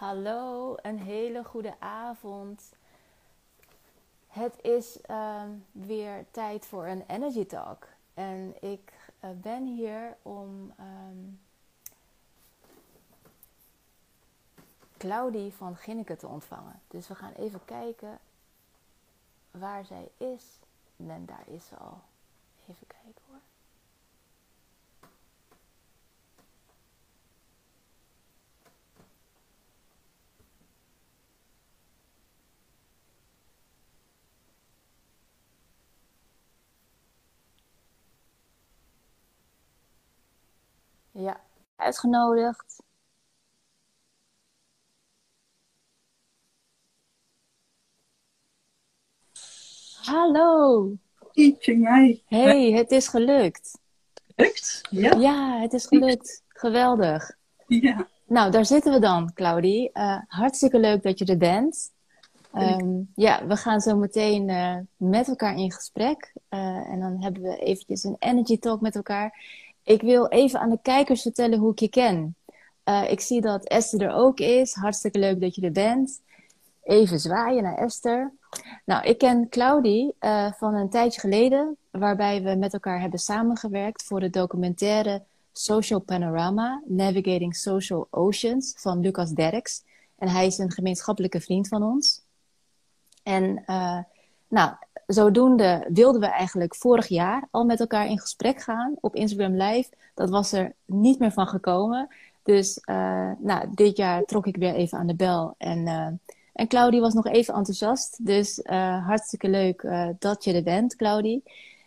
Hallo, een hele goede avond. Het is ehm, weer tijd voor een Energy Talk. En ik uh, ben hier om um, Claudie van Ginneke te ontvangen. Dus we gaan even kijken waar zij is. En daar is ze al. Even kijken hoor. Ja, uitgenodigd. Hallo. mij. Hey, het is gelukt. Gelukt? Ja. Ja, het is gelukt. Geweldig. Ja. Nou, daar zitten we dan, Claudie. Uh, hartstikke leuk dat je er bent. Um, ja, we gaan zo meteen uh, met elkaar in gesprek. Uh, en dan hebben we eventjes een energy talk met elkaar. Ik wil even aan de kijkers vertellen hoe ik je ken. Uh, ik zie dat Esther er ook is. Hartstikke leuk dat je er bent. Even zwaaien naar Esther. Nou, ik ken Claudie uh, van een tijdje geleden, waarbij we met elkaar hebben samengewerkt voor de documentaire Social Panorama Navigating Social Oceans van Lucas Derks. En hij is een gemeenschappelijke vriend van ons. En uh, nou, zodoende wilden we eigenlijk vorig jaar al met elkaar in gesprek gaan op Instagram Live. Dat was er niet meer van gekomen. Dus uh, nou, dit jaar trok ik weer even aan de bel. En, uh, en Claudie was nog even enthousiast. Dus uh, hartstikke leuk dat je er bent, Claudie.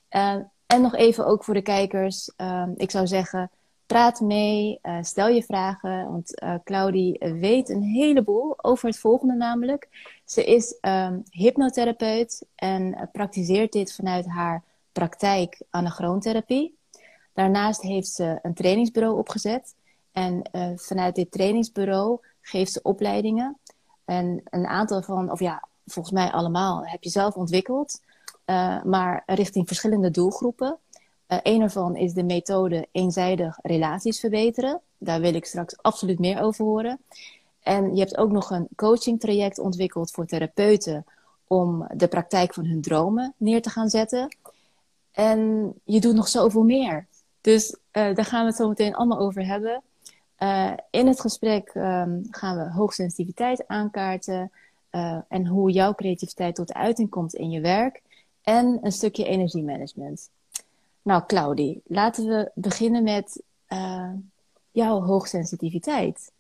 en nog even ook voor de kijkers. ik zou zeggen, praat mee, stel je vragen. Want Claudie weet een heleboel over het volgende namelijk. Ze is um, hypnotherapeut en praktiseert dit vanuit haar praktijk anagroontherapie. Daarnaast heeft ze een trainingsbureau opgezet. En uh, vanuit dit trainingsbureau geeft ze opleidingen. En een aantal van, of ja, volgens mij allemaal, heb je zelf ontwikkeld. Uh, maar richting verschillende doelgroepen. Uh, een ervan is de methode eenzijdig relaties verbeteren. Daar wil ik straks absoluut meer over horen. En je hebt ook nog een coaching traject ontwikkeld voor therapeuten om de praktijk van hun dromen neer te gaan zetten. En je doet nog zoveel meer. Dus uh, daar gaan we het zo meteen allemaal over hebben. Uh, in het gesprek um, gaan we hoogsensitiviteit aankaarten en hoe jouw creativiteit tot uiting komt in je werk en een stukje energiemanagement. Nou, Claudie, laten we beginnen met jouw hoogsensitiviteit.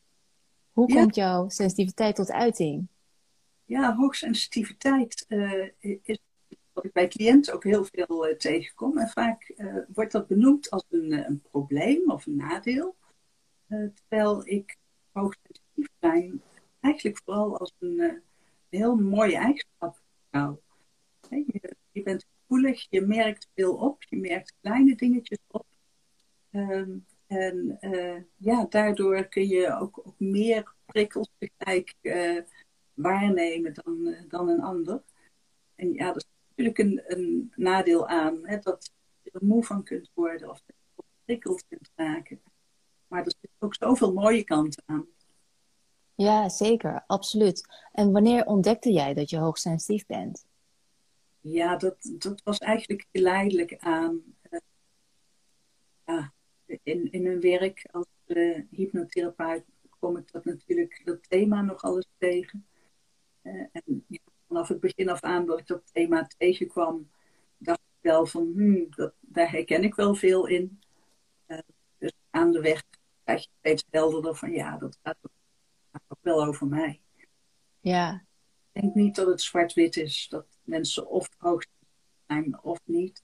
Hoe ja. komt jouw sensitiviteit tot uiting? Ja, hoogsensitiviteit uh, is wat ik bij cliënten ook heel veel uh, tegenkom. En vaak uh, wordt dat benoemd als een, een, probleem of een nadeel. terwijl ik hoogsensitief zijn eigenlijk vooral als een, heel mooie eigenschap. Je, je, bent je merkt veel op, je merkt kleine dingetjes op. Um, en uh, ja, daardoor kun je ook, meer prikkels tegelijk uh, waarnemen dan, uh, dan een ander. En ja, dat is natuurlijk een, een nadeel aan, hè, dat je er moe van kunt worden of prikkeld kunt raken. Maar er zit ook zoveel mooie kanten aan. Ja, zeker, absoluut. En wanneer ontdekte jij dat je hoogsensitief bent? Ja, dat, dat was eigenlijk geleidelijk aan. ja, in, in mijn werk als uh, hypnotherapeut kom ik dat natuurlijk, dat thema nog alles tegen. Uh, en ja, vanaf het begin af aan dat ik dat thema tegenkwam, dacht ik wel van, hmm, dat, daar herken ik wel veel in. Dus aan de weg krijg je steeds helderder van, ja, dat gaat, dat gaat ook wel over mij. Ja. Ik denk niet dat het zwart-wit is, dat mensen of hoog zijn of niet.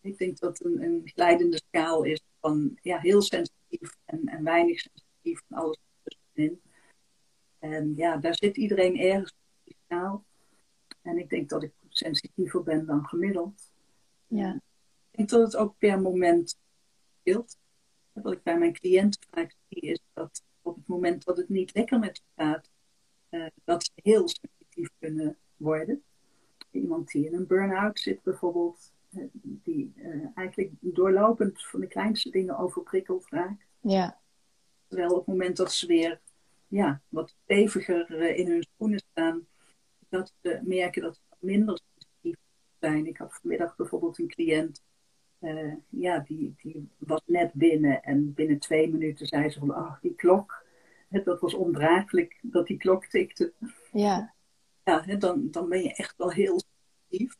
Ik denk dat het een, een glijdende schaal is van ja, heel sensitief en, en weinig sensitief en alles tussenin. En ja, daar zit iedereen ergens op die schaal. En ik denk dat ik sensitiever ben dan gemiddeld. Ja. Ik denk dat het ook per moment speelt. Wat ik bij mijn cliënten vaak zie is dat op het moment dat het niet lekker met ze gaat, uh, dat ze heel sensitief kunnen worden. Iemand die in een burn-out zit bijvoorbeeld, die uh, eigenlijk doorlopend van de kleinste dingen overprikkeld raakt. Ja. Terwijl op het moment dat ze weer ja, wat steviger in hun schoenen staan, dat ze merken dat ze minder sensitief zijn. Ik had vanmiddag bijvoorbeeld een cliënt, ja, die, die was net binnen en binnen twee minuten zei ze van, ach, die klok, dat was ondraaglijk dat die klok tikte. Ja. Ja, dan, dan ben je echt wel heel sensitief.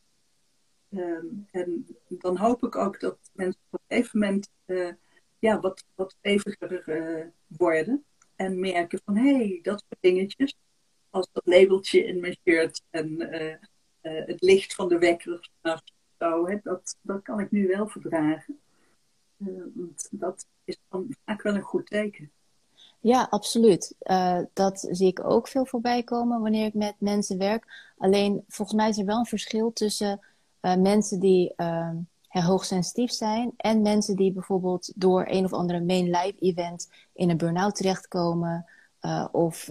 Ehm, en dan hoop ik ook dat mensen op een gegeven moment uh, ja, wat, wat steviger uh, worden. En merken van, hé, hey, dat soort dingetjes. Als dat labeltje in mijn shirt en uh, het licht van de wekker zo, hè, dat, dat kan ik nu wel verdragen. want dat is dan vaak wel een goed teken. Ja, absoluut. Uh, dat zie ik ook veel voorbij komen wanneer ik met mensen werk. Alleen volgens mij is er wel een verschil tussen uh, mensen die uh, hoogsensitief zijn en mensen die bijvoorbeeld door een of andere main life event in een burn-out terechtkomen of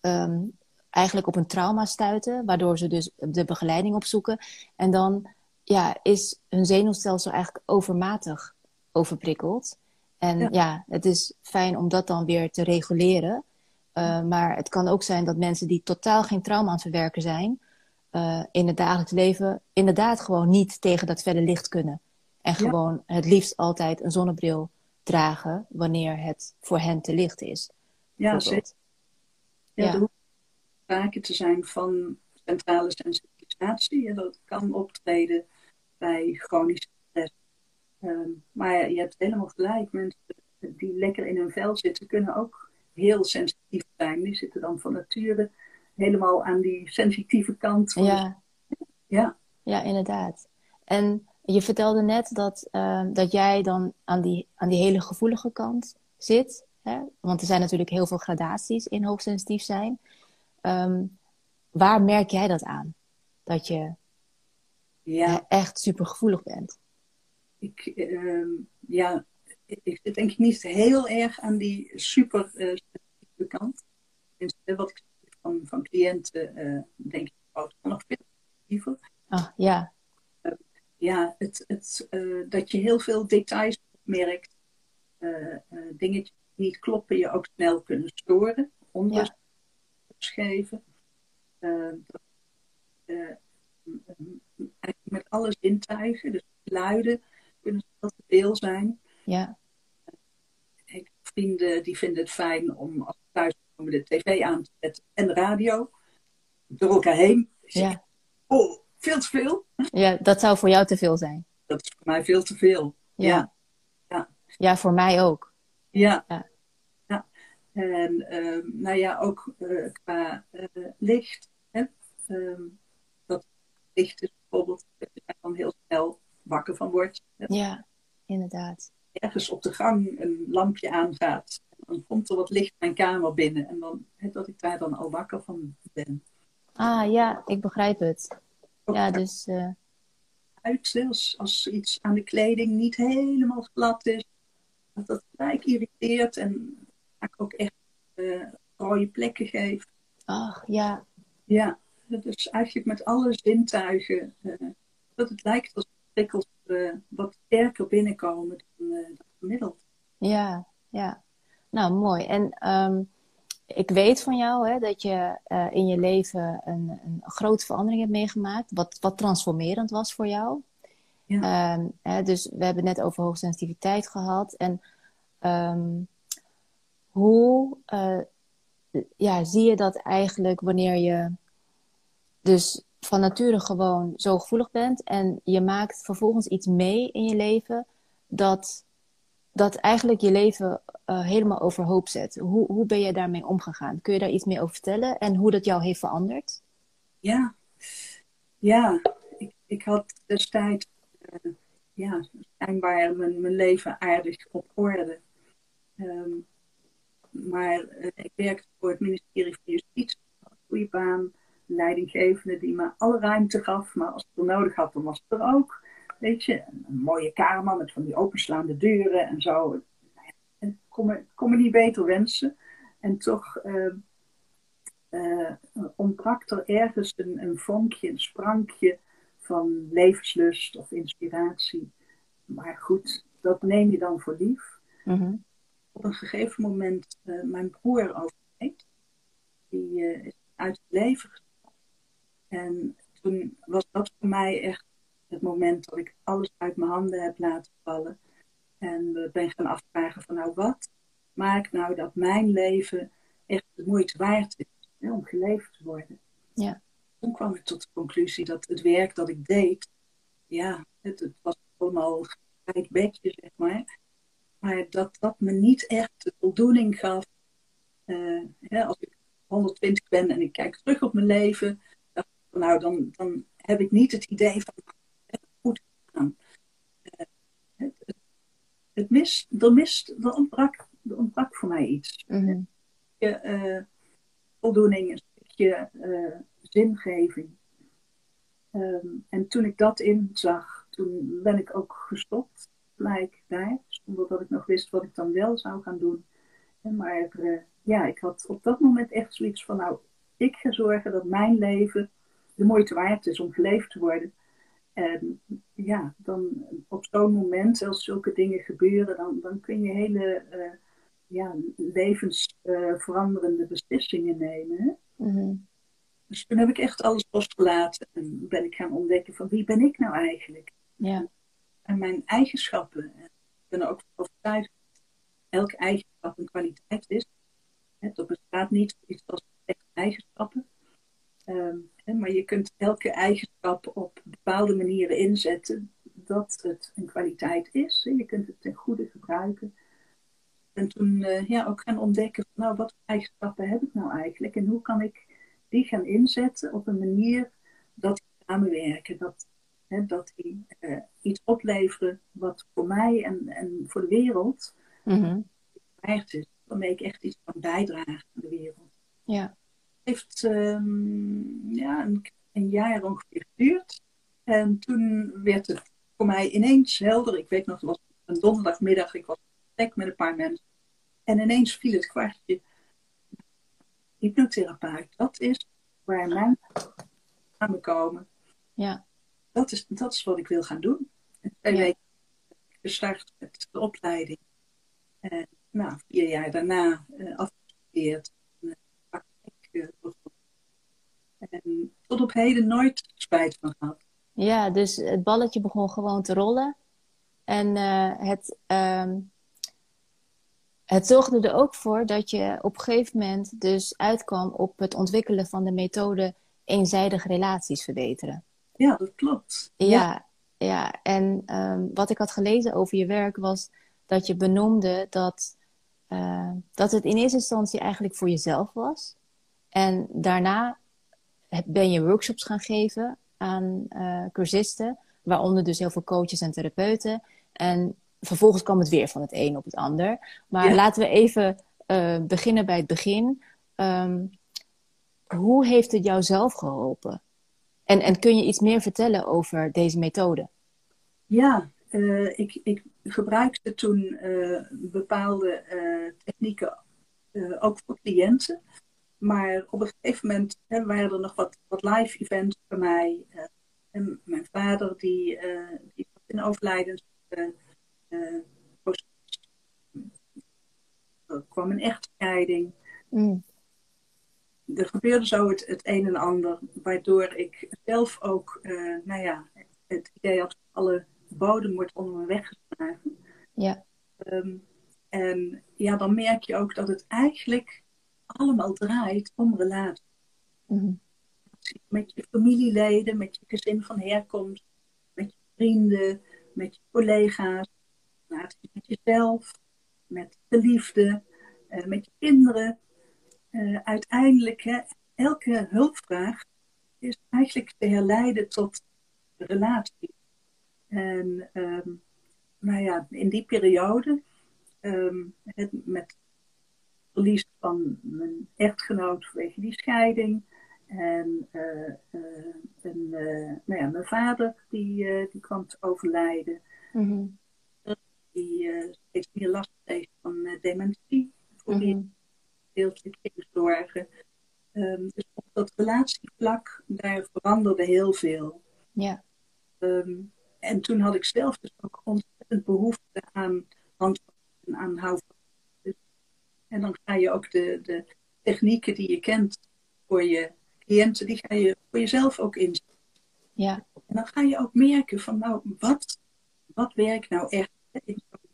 um, eigenlijk op een trauma stuiten, waardoor ze dus de begeleiding opzoeken. En dan ja, is hun zenuwstelsel eigenlijk overmatig overprikkeld. En ja. het is fijn om dat dan weer te reguleren. Uh, maar het kan ook zijn dat mensen die totaal geen trauma aan het verwerken zijn, uh, in het dagelijks leven inderdaad gewoon niet tegen dat felle licht kunnen. En gewoon het liefst altijd een zonnebril dragen wanneer het voor hen te licht is. Ja, zeker. Ja, ja. Er te zijn van centrale sensibilisatie. En dat kan optreden bij chronische Ehm, maar je hebt helemaal gelijk. Mensen die lekker in hun vel zitten, kunnen ook heel sensitief zijn. Die zitten dan van nature helemaal aan die sensitieve kant. Ja. ja. Ja, inderdaad. En je vertelde net dat, uh, dat jij dan aan die, aan die hele gevoelige kant zit. Hè? Want er zijn natuurlijk heel veel gradaties in hoogsensitief zijn. Um, waar merk jij dat aan? Dat je ja. echt super gevoelig bent? Ik, uh, ja, ik zit denk ik niet heel erg aan die super uh, kant. wat ik van, van cliënten uh, denk ik, oh, nog veel liever. Ah, ja. Uh, ja, het, het, dat je heel veel details merkt, dingetjes die niet kloppen, je ook snel kunnen storen, onderscheven. Ja. eigenlijk met alle zintuigen, dus luiden, kunnen ze te veel zijn. Ja. Ik, vrienden die vinden het fijn om als ze thuis komen de tv aan te zetten en de radio. Door elkaar heen. Ja. Oh, veel te veel. Ja, dat zou voor jou te veel zijn. Dat is voor mij veel te veel. Ja. Ja, ja. voor mij ook. Ja. ja. ja. En uh, nou ja, ook uh, qua uh, licht. Hè? Uh, dat licht is bijvoorbeeld, dan heel snel wakker van wordt. Ja, inderdaad. Ergens op de gang een lampje aangaat. Dan komt er wat licht mijn kamer binnen. En dan, dat ik daar dan al wakker van ben. Ah ja, ik begrijp het. ja, dus... Uh... Uit, als, als iets aan de kleding niet helemaal glad is. Dat dat gelijk irriteert. En vaak ook echt uh, rode plekken geeft. Ach, ja. Ja, dus eigenlijk met alle zintuigen. Uh, dat het lijkt als prikkels uh, wat sterker binnenkomen dan, uh, gemiddeld. Ja, ja. Nou, mooi. En um, ik weet van jou hè, dat je uh, in je leven een, een grote verandering hebt meegemaakt, wat, wat transformerend was voor jou. Ja. Um, hè, dus we hebben het net over hoogsensitiviteit gehad. En um, hoe ja, zie je dat eigenlijk wanneer je dus van nature gewoon zo gevoelig bent en je maakt vervolgens iets mee in je leven dat, dat eigenlijk je leven uh, helemaal overhoop zet. Hoe, hoe ben je daarmee omgegaan? Kun je daar iets meer over vertellen en hoe dat jou heeft veranderd? Ja, ja. Ik, ik had destijds uh, ja, schijnbaar mijn, mijn leven aardig op orde. Um, maar uh, ik werkte voor het ministerie van Justitie, goede baan leidinggevende die me alle ruimte gaf. Maar als ik het nodig had, dan was het er ook. Weet je, een mooie kamer met van die openslaande deuren en zo. Ik kon me, kon me niet beter wensen. En toch uh, uh, ontbrak er ergens een, een vonkje, een sprankje van levenslust of inspiratie. Maar goed, dat neem je dan voor lief. Mm -hmm. Op een gegeven moment, uh, mijn broer overleed uit het leven. En toen was dat voor mij echt het moment dat ik alles uit mijn handen heb laten vallen. En ben gaan afvragen van nou wat maakt nou dat mijn leven echt de moeite waard is hè, om geleefd te worden. Ja. Toen kwam ik tot de conclusie dat het werk dat ik deed, ja, het, het was allemaal een bedje, zeg maar. Maar dat dat me niet echt de voldoening gaf. Uh, als ik 120 ben en ik kijk terug op mijn leven, nou, dan, dan heb ik niet het idee van goed gedaan. Uh, het, het, mist, er, mist, er, ontbrak, er ontbrak voor mij iets. Mm -hmm. uh, voldoening, een stukje zingeving. Um, en toen ik dat inzag, toen ben ik ook gestopt, gelijk daar. Zonder dat ik nog wist wat ik dan wel zou gaan doen. Maar ja, ik had op dat moment echt zoiets van, nou, ik ga zorgen dat mijn leven de moeite waard is om geleefd te worden. En ja, dan op zo'n moment, als zulke dingen gebeuren, dan, dan kun je hele uh, ja, levensveranderende uh, beslissingen nemen. Hè? Mm -hmm. Dus toen heb ik echt alles losgelaten en ben ik gaan ontdekken van wie ben ik nou eigenlijk? Ja. En mijn eigenschappen. Ik ben er ook overtuigd dat elke eigenschap een kwaliteit is. Er bestaat niet iets als eigenschappen. Um, maar je kunt elke eigenschap op bepaalde manieren inzetten dat het een kwaliteit is. Je kunt het ten goede gebruiken. En toen uh, ja, ook gaan ontdekken, nou, wat voor eigenschappen heb ik nou eigenlijk? En hoe kan ik die gaan inzetten op een manier dat die samenwerken. Dat, hè, dat die uh, iets opleveren wat voor mij en, en voor de wereld mm -hmm. is. Waarmee ik echt iets kan bijdragen aan de wereld. Ja. Het heeft um, ja, een, een, jaar ongeveer geduurd. En toen werd het voor mij ineens helder. Ik weet nog, het was een donderdagmiddag. Ik was in met een paar mensen. En ineens viel het kwartje hypnotherapeut. Dat is waar mijn samenkomen. Ja. Dat is, dat is wat ik wil gaan doen. En twee ja. weken gestart met de opleiding. En nou, vier jaar daarna uh, afgestudeerd. En tot op heden nooit spijt van gehad. Ja, dus het balletje begon gewoon te rollen. En uh, het, um, het zorgde er ook voor dat je op een gegeven moment dus uitkwam op het ontwikkelen van de methode eenzijdige relaties verbeteren. Ja, dat klopt. Ja, ja. ja. en um, wat ik had gelezen over je werk was dat je benoemde dat, uh, dat het in eerste instantie eigenlijk voor jezelf was. En daarna ben je workshops gaan geven aan uh, cursisten, waaronder dus heel veel coaches en therapeuten. En vervolgens kwam het weer van het een op het ander. Maar ja. laten we even uh, beginnen bij het begin. Um, hoe heeft het jou zelf geholpen? En, en kun je iets meer vertellen over deze methode? Ja, uh, ik, ik gebruikte toen bepaalde technieken ook voor cliënten. Maar op een gegeven moment hè, waren er nog wat, wat live events bij mij. en mijn vader die, die was in overlijdens uh, er kwam een echtscheiding. Mm. Er gebeurde zo het, het een en ander, waardoor ik zelf ook, uh, nou ja, het idee had alle bodem wordt onder me weggeslagen. Ja. Um, en ja, dan merk je ook dat het eigenlijk allemaal draait om relatie. Mm. Met je familieleden, met je gezin van herkomst, met je vrienden, met je collega's relatie met jezelf, met de liefde, uh, met je kinderen. Uh, uiteindelijk, hè, elke hulpvraag is eigenlijk te herleiden tot relatie. En um, nou ja, in die periode, um, het, met verlies van mijn echtgenoot vanwege die scheiding. En uh, uh, een, nou ja, mijn vader die, die kwam te overlijden. Mm -hmm die steeds meer last heeft van dementie. Voor die mm -hmm. zorgen. Um, dus op dat relatievlak, daar veranderde heel veel. Ja. Um, en toen had ik zelf dus ook ontzettend behoefte aan handvatten, aan houvast. En dan ga je ook de, de technieken die je kent voor je cliënten, die ga je voor jezelf ook inzetten. Ja. En dan ga je ook merken van, nou, wat, wat werkt nou echt in zo'n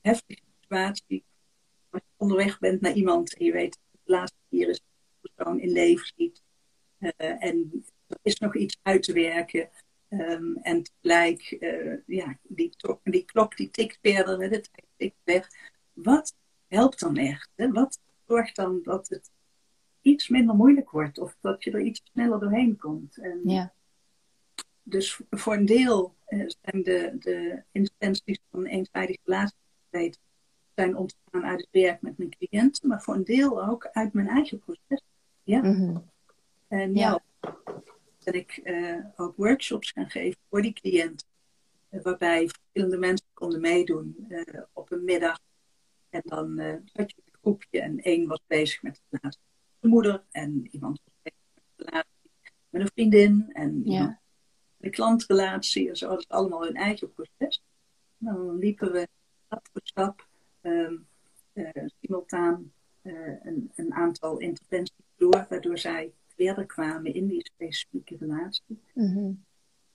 heftige situatie? Als je onderweg bent naar iemand en je weet, de laatste keer is de persoon in leven ziet. Uh, en er is nog iets uit te werken. Um, en tegelijk, uh, ja, die, die klok die tikt verder, de tijd tikt weg. Wat helpt dan echt? Hè? Wat zorgt dan dat het iets minder moeilijk wordt of dat je er iets sneller doorheen komt? En ja. Dus voor een deel uh, zijn de, de instanties van eenzijdige relatiebeleid zijn ontstaan uit het werk met mijn cliënten, maar voor een deel ook uit mijn eigen proces. Ja. Mm -hmm. En ja, ja ben ik uh, ook workshops gaan geven voor die cliënten, uh, waarbij verschillende mensen konden meedoen uh, op een middag. En dan had je een groepje en één was bezig met de relatie met de moeder en iemand was bezig met de relatie met een vriendin en ja. de klantrelatie en zo. Dat is allemaal hun eigen proces. En dan liepen we stap voor stap um, simultaan een, een aantal interventies door, waardoor zij verder kwamen in die specifieke relatie. Mm -hmm.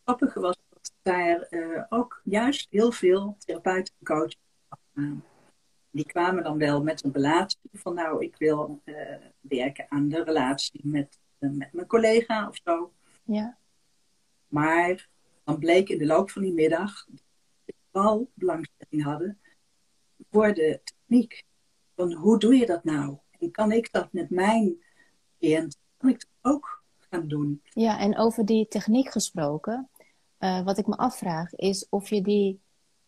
Grappige was dat daar uh, ook juist heel veel therapeuten en coaches afkwamen. Die kwamen dan wel met een relatie van nou, ik wil uh, werken aan de relatie met, uh, met mijn collega of zo. Ja. Maar dan bleek in de loop van die middag dat we vooral belangstelling hadden voor de techniek. Van hoe doe je dat nou? En kan ik dat met mijn cliënt kan ik dat ook gaan doen? Ja, en over die techniek gesproken, uh, wat ik me afvraag is of je die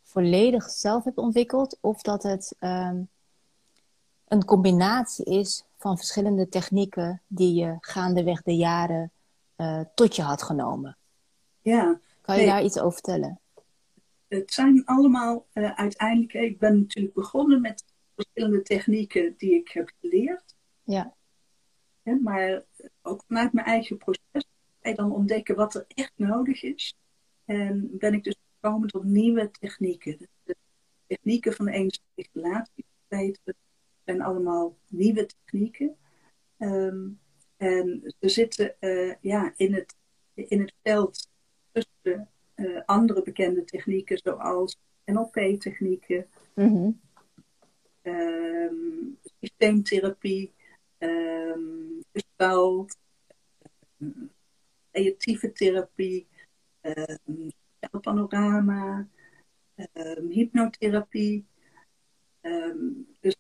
volledig zelf hebt ontwikkeld of dat het um, een combinatie is van verschillende technieken die je gaandeweg de jaren uh, tot je had genomen. Ja. Kan je nee, daar iets over vertellen? Het zijn allemaal uh, uiteindelijk, ik ben natuurlijk begonnen met verschillende technieken die ik heb geleerd. Ja. Ja, maar ook vanuit mijn eigen proces je dan ontdekken wat er echt nodig is. En ben ik dus gekomen tot nieuwe technieken. De technieken van relatie zijn allemaal nieuwe technieken. Um, en ze zitten uh, ja, in, het, in het veld tussen uh, andere bekende technieken zoals NLP-technieken, mm -hmm. um, systeemtherapie, um, gestalt, um, creatieve therapie, um, panorama, um, hypnotherapie. Um, dus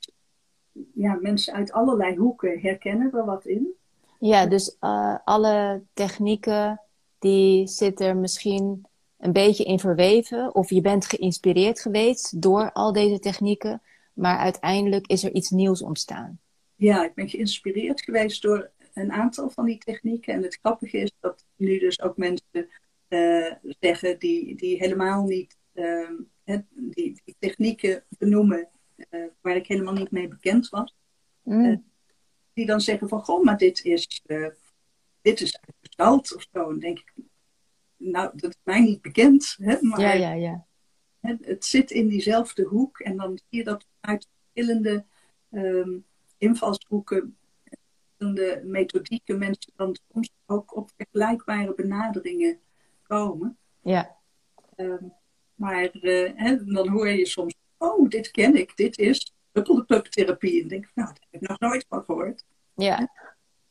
ja, mensen uit allerlei hoeken herkennen er wat in. Ja, dus uh, alle technieken die zitten er misschien een beetje in verweven. Of je bent geïnspireerd geweest door al deze technieken. Maar uiteindelijk is er iets nieuws ontstaan. Ja, ik ben geïnspireerd geweest door een aantal van die technieken. En het grappige is dat nu dus ook mensen uh, zeggen die, die helemaal niet uh, die, die, technieken benoemen uh, waar ik helemaal niet mee bekend was. Mm. die dan zeggen van, goh, maar dit is, dit is uitgestald of zo. En denk ik, nou, dat is mij niet bekend. Hè, maar ja, ja, ja. Het, het, zit in diezelfde hoek. En dan zie je dat uit verschillende um, invalshoeken, verschillende methodieken, mensen dan soms ook op vergelijkbare benaderingen komen. Ja. Um, maar uh, hè, dan hoor je soms, oh, dit ken ik, dit is therapie. En denk ik, nou, daar heb ik nog nooit van gehoord. Ja.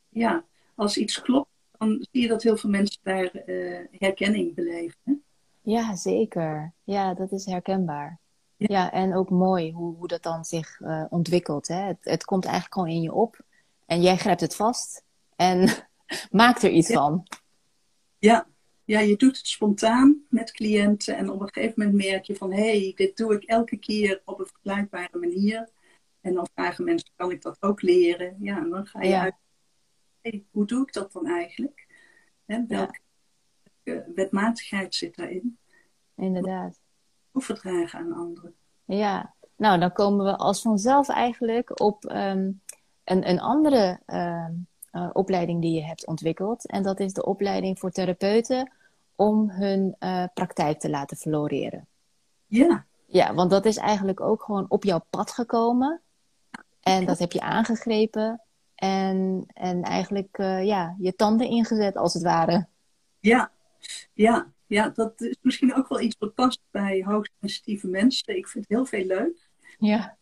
Ja, als iets klopt, dan zie je dat heel veel mensen daar uh, herkenning beleven. Hè? Ja, zeker. Ja, dat is herkenbaar. Ja, ja en ook mooi hoe, hoe dat dan zich uh, ontwikkelt. Hè? Het, het, komt eigenlijk gewoon in je op. En jij grijpt het vast en maakt er iets ja. van. Ja. Ja, je doet het spontaan met cliënten. En op een gegeven moment merk je van... hé, hey, dit doe ik elke keer op een vergelijkbare manier. En dan vragen mensen, kan ik dat ook leren? Ja, en dan ga je Ja. uit... Hey, hoe doe ik dat dan eigenlijk? Hè, welke wetmatigheid zit daarin? Inderdaad. Overdragen aan anderen. Ja, nou dan komen we als vanzelf eigenlijk op um, een, een andere um, uh, opleiding die je hebt ontwikkeld. En dat is de opleiding voor therapeuten om hun uh, praktijk te laten floreren. Ja. Ja, want dat is eigenlijk ook gewoon op jouw pad gekomen. En dat heb je aangegrepen. En, en eigenlijk ja, je tanden ingezet, als het ware. Ja, ja, ja, dat is misschien ook wel iets wat past bij hoogsensitieve mensen. Ik vind het heel veel leuk. Ja.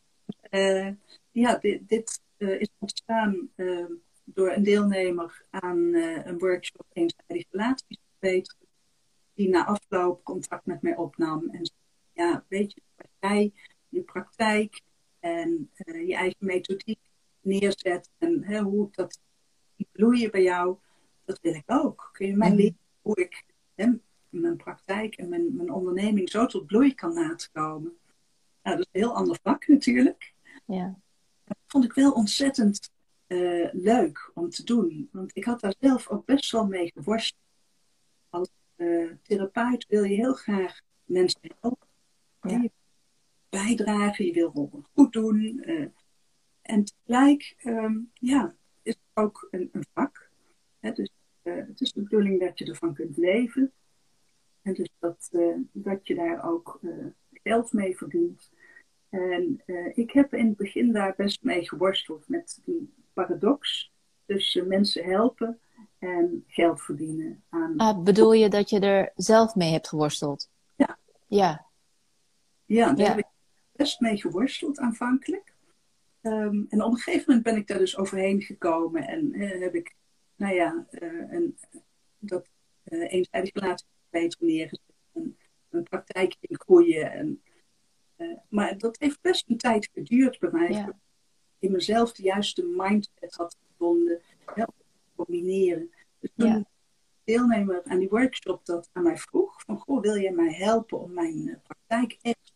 ja, dit, dit is ontstaan door een deelnemer aan een workshop eenzijdige relaties verbeteren die na afloop contact met mij opnam. En zei, ja, weet je, wat jij je praktijk en uh, je eigen methodiek neerzet en hè, hoe dat bloeien bij jou, dat wil ik ook. Kun je mij mhm. leren hoe ik hè, mijn praktijk en mijn, mijn onderneming zo tot bloei kan laten komen? Nou, dat is een heel ander vak natuurlijk. Ja. Dat vond ik wel ontzettend uh, leuk om te doen. Want ik had daar zelf ook best wel mee geworsteld. Als uh, therapeut wil je heel graag mensen helpen. Ja. Bijdragen, je wil goed doen. Uh, en tegelijk, um, ja, is het ook een, een vak. Hè? Dus het is de bedoeling dat je ervan kunt leven. En dus dat, dat je daar ook geld mee verdient. En ik heb in het begin daar best mee geworsteld met die paradox tussen mensen helpen en geld verdienen. Aan... Ah, bedoel je dat je er zelf mee hebt geworsteld? Ja. Ja. Ja, daar heb ik best mee geworsteld aanvankelijk. Ehm, en op een gegeven moment ben ik daar dus overheen gekomen en uh, heb ik, nou ja, uh, een, dat uh, eenzijdig relatie beter neergezet. En een praktijk in groeien. En, maar dat heeft best een tijd geduurd bij mij. Ja. In mezelf de juiste mindset had gevonden. Combineren. Dus toen ja. deelnemer aan die workshop dat aan mij vroeg, van goh, wil je mij helpen om mijn uh, praktijk echt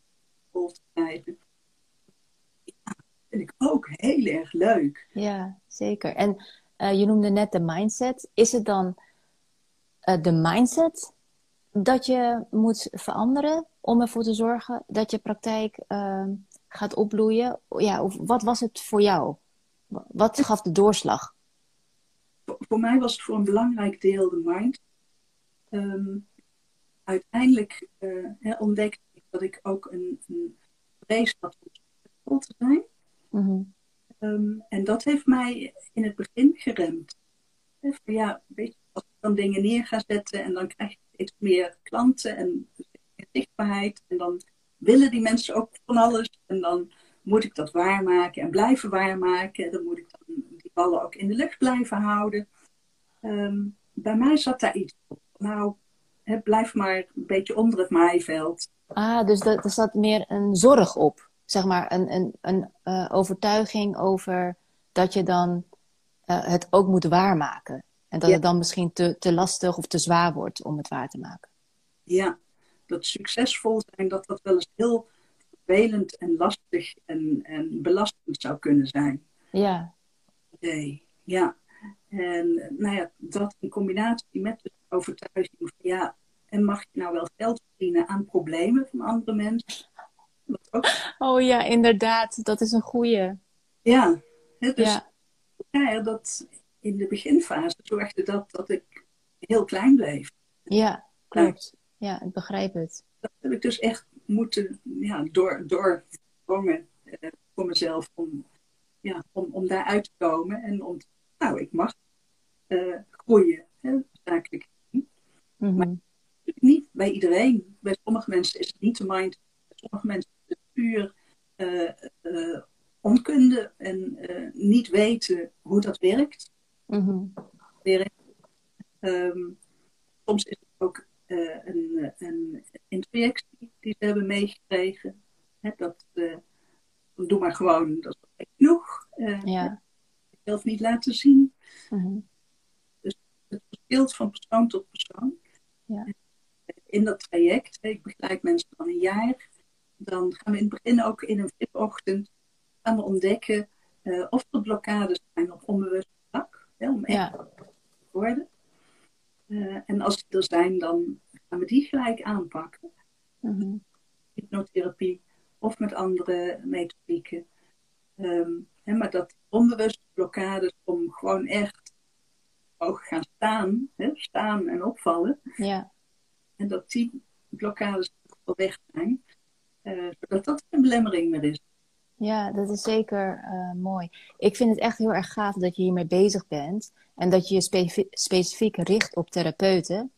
vol te krijgen? Ja, dat vind ik ook heel erg leuk. Ja, zeker. En uh, je noemde net de mindset. Is het dan uh, de mindset dat je moet veranderen om ervoor te zorgen dat je praktijk ehm, gaat opbloeien? Ja, of wat was het voor jou? Wat gaf de doorslag? voor mij was het voor een belangrijk deel de mind. Um, uiteindelijk uh, ontdekte ik dat ik ook een, een vrees had om te zijn. Mm um, en dat heeft mij in het begin geremd. Van, ja, weet je, als ik dan dingen neer ga zetten en dan krijg je meer klanten en zichtbaarheid. En dan willen die mensen ook van alles. En dan moet ik dat waarmaken en blijven waarmaken. Dan moet ik dan ballen ook in de lucht blijven houden. Ehm, bij mij zat daar iets op. Nou, blijf maar een beetje onder het maaiveld. Ah, dus dat, er zat meer een zorg op. Zeg maar een, een, een uh, overtuiging over dat je dan uh, het ook moet waarmaken. En dat ja. het dan misschien te, te lastig of te zwaar wordt om het waar te maken. Ja, dat succesvol zijn, dat dat wel eens heel vervelend en lastig en, en belastend zou kunnen zijn. Ja, idee. Ja. En nou ja, dat in combinatie met de overtuiging van ja, en mag je nou wel geld verdienen aan problemen van andere mensen? Ook... Oh ja, inderdaad, dat is een goeie. Ja, hè, dus ja. ja. dat in de beginfase zorgde dat dat ik heel klein bleef. Ja, klopt. Ja, ik begrijp het. Dat heb ik dus echt moeten ja, door, doordrongen uh, voor mezelf om ja, om, om daar uit te komen en om, nou, ik mag uh, groeien, hè, zakelijk. Mm-hmm. Maar niet bij iedereen. Bij sommige mensen is het niet de mind, bij sommige mensen is het puur uh, uh, onkunde en niet weten hoe dat werkt. Mm-hmm. Um, soms is het ook een, een introjectie die ze hebben meegekregen. Hè, dat doe maar gewoon, dat is genoeg. Uh, ja. Zelf niet laten zien. Mm-hmm. Dus het verschilt van persoon tot persoon. Ja. In dat traject, ik begeleid mensen van een jaar, dan gaan we in het begin ook in een VIP-ochtend gaan we ontdekken uh, of er blokkades zijn op onbewust hè, om echt ja. te worden. Uh, en als die er zijn, dan gaan we die gelijk aanpakken. Mm-hmm. Hypnotherapie of met andere methodieken. Um, hè, maar dat onbewuste blokkades om gewoon echt ook gaan staan, hè, staan en opvallen. Ja. En dat die blokkades wel weg zijn, uh, zodat dat geen belemmering meer is. Ja, dat is zeker uh, mooi. Ik vind het echt heel erg gaaf dat je hiermee bezig bent en dat je je specifiek, specifiek richt op therapeuten.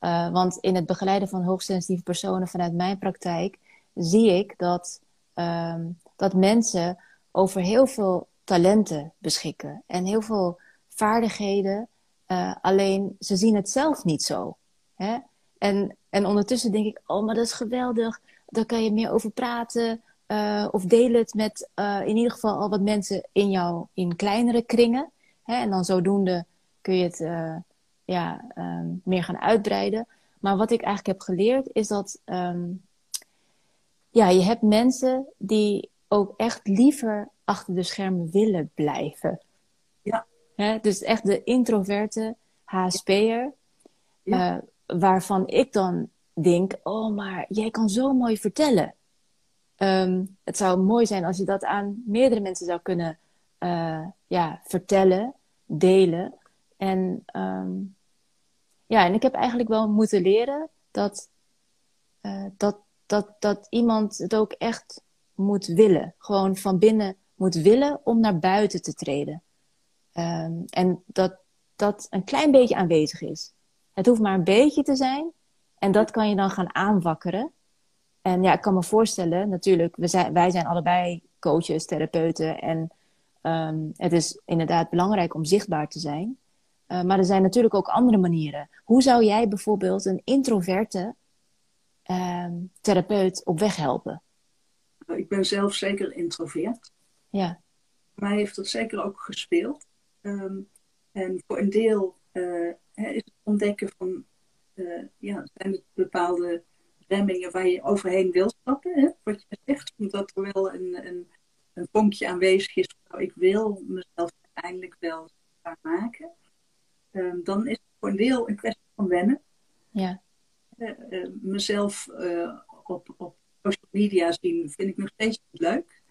Uh, want in het begeleiden van hoogsensitieve personen vanuit mijn praktijk zie ik dat, um, dat mensen over heel veel talenten beschikken en heel veel vaardigheden. Uh, alleen ze zien het zelf niet zo. Hè? En, en ondertussen denk ik, oh, maar dat is geweldig. Daar kan je meer over praten. Uh, of deel het met uh, in ieder geval al wat mensen in jou in kleinere kringen. Hè? En dan zodoende kun je het uh, ja, um, meer gaan uitbreiden. Maar wat ik eigenlijk heb geleerd is dat um, ja, je hebt mensen die ook echt liever achter de schermen willen blijven. Ja. Hè? Dus echt de introverte HSP'er. Ja. waarvan ik dan denk, oh, maar jij kan zo mooi vertellen. Um, het zou mooi zijn als je dat aan meerdere mensen zou kunnen uh, ja, vertellen, delen. En, um, ja, en ik heb eigenlijk wel moeten leren dat, uh, dat, dat, dat iemand het ook echt moet willen. Gewoon van binnen moet willen om naar buiten te treden. Um, en dat dat een klein beetje aanwezig is. Het hoeft maar een beetje te zijn. En dat kan je dan gaan aanwakkeren. En ja, ik kan me voorstellen, natuurlijk, we zijn, wij zijn allebei coaches, therapeuten. En um, het is inderdaad belangrijk om zichtbaar te zijn. Uh, maar er zijn natuurlijk ook andere manieren. Hoe zou jij bijvoorbeeld een introverte um, therapeut op weg helpen? Ik ben zelf zeker introvert. Ja. Mij heeft dat zeker ook gespeeld. Um, en voor een deel uh, is het ontdekken van, uh, ja, zijn het bepaalde remmingen waar je overheen wil stappen. Hè? Wat je zegt, omdat er wel een, een, een vonkje aanwezig is. Nou, ik wil mezelf uiteindelijk wel zichtbaar maken. Um, dan is het voor een deel een kwestie van wennen. Ja. Uh, uh, mezelf uh, op, op social media zien vind ik nog steeds niet leuk.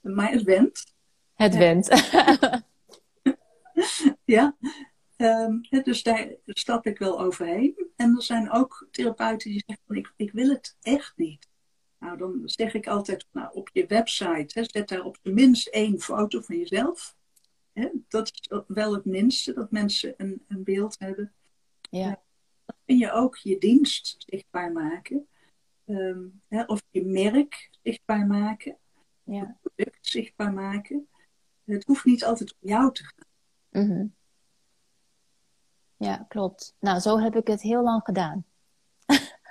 Maar het went. Het went. ja. Um, dus daar stap ik wel overheen. En er zijn ook therapeuten die zeggen: ik, ik wil het echt niet. Nou, dan zeg ik altijd: nou, op je website, hè, zet daar op de minst één foto van jezelf. Hè, dat is wel het minste, dat mensen een, een beeld hebben. Ja. Dan kun je ook je dienst zichtbaar maken. Um, hè, of je merk zichtbaar maken. Ja. Je product zichtbaar maken. Het hoeft niet altijd om jou te gaan. Mm -hmm. Ja, klopt. Nou, zo heb ik het heel lang gedaan.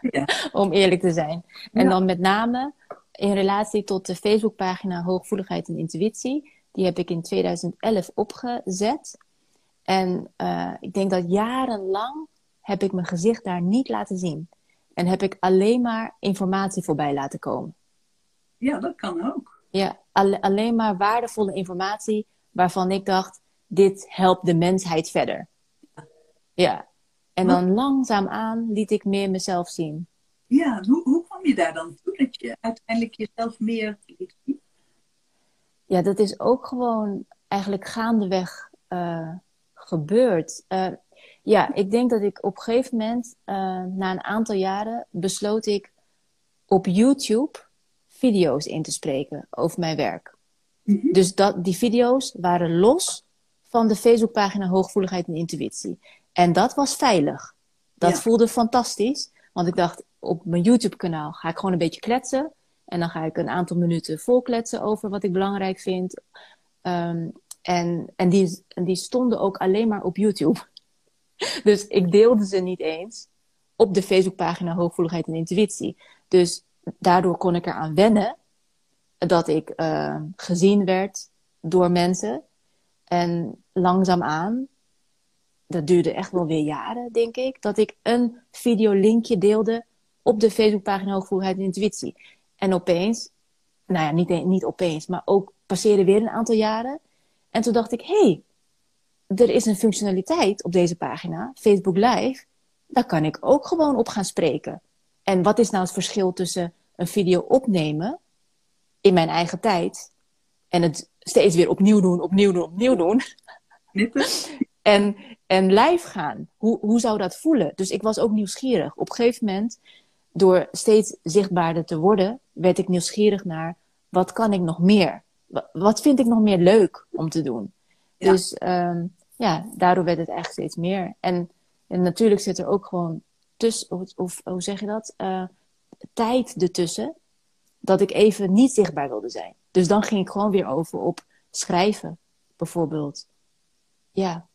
Ja. Om eerlijk te zijn. En ja. dan met name in relatie tot de Facebookpagina Hooggevoeligheid en Intuïtie. Die heb ik in 2011 opgezet. En uh, ik denk dat jarenlang heb ik mijn gezicht daar niet laten zien. En heb ik alleen maar informatie voorbij laten komen. Ja, dat kan ook. Ja, al alleen maar waardevolle informatie waarvan ik dacht, dit helpt de mensheid verder. Ja. En dan langzaamaan liet ik meer mezelf zien. Ja, hoe, hoe kwam je daar dan toe dat je uiteindelijk jezelf meer liet zien? Ja, dat is ook gewoon eigenlijk gaandeweg uh, gebeurd. Uh, ja, ik denk dat ik op een gegeven moment, uh, na een aantal jaren, besloot ik op YouTube video's in te spreken over mijn werk. Mm -hmm. Dus dat, die video's waren los van de Facebookpagina Hooggevoeligheid en Intuïtie. En dat was veilig. Dat ja. voelde fantastisch. Want ik dacht, op mijn YouTube-kanaal ga ik gewoon een beetje kletsen. En dan ga ik een aantal minuten vol kletsen over wat ik belangrijk vind. Um, en en, die, en die stonden ook alleen maar op YouTube. dus ik deelde ze niet eens op de Facebookpagina Hooggevoeligheid en Intuïtie. Dus daardoor kon ik eraan wennen dat ik uh, gezien werd door mensen. En langzaamaan dat duurde echt wel weer jaren, denk ik, dat ik een videolinkje deelde op de Facebookpagina Hooggevoeligheid en Intuïtie. En opeens, nou ja, niet, niet opeens, maar ook passeerde weer een aantal jaren. En toen dacht ik, hé, hey, er is een functionaliteit op deze pagina, Facebook Live, daar kan ik ook gewoon op gaan spreken. En wat is nou het verschil tussen een video opnemen in mijn eigen tijd en het steeds weer opnieuw doen, opnieuw doen, opnieuw doen? En, en live gaan. Hoe, hoe zou dat voelen? Dus ik was ook nieuwsgierig. Op een gegeven moment, door steeds zichtbaarder te worden, werd ik nieuwsgierig naar wat kan ik nog meer? wat vind ik nog meer leuk om te doen? Dus ehm, ja, daardoor werd het echt steeds meer. En, en natuurlijk zit er ook gewoon tussen, of, hoe zeg je dat? Uh, tijd ertussen. Dat ik even niet zichtbaar wilde zijn. Dus dan ging ik gewoon weer over op schrijven, bijvoorbeeld. Ja.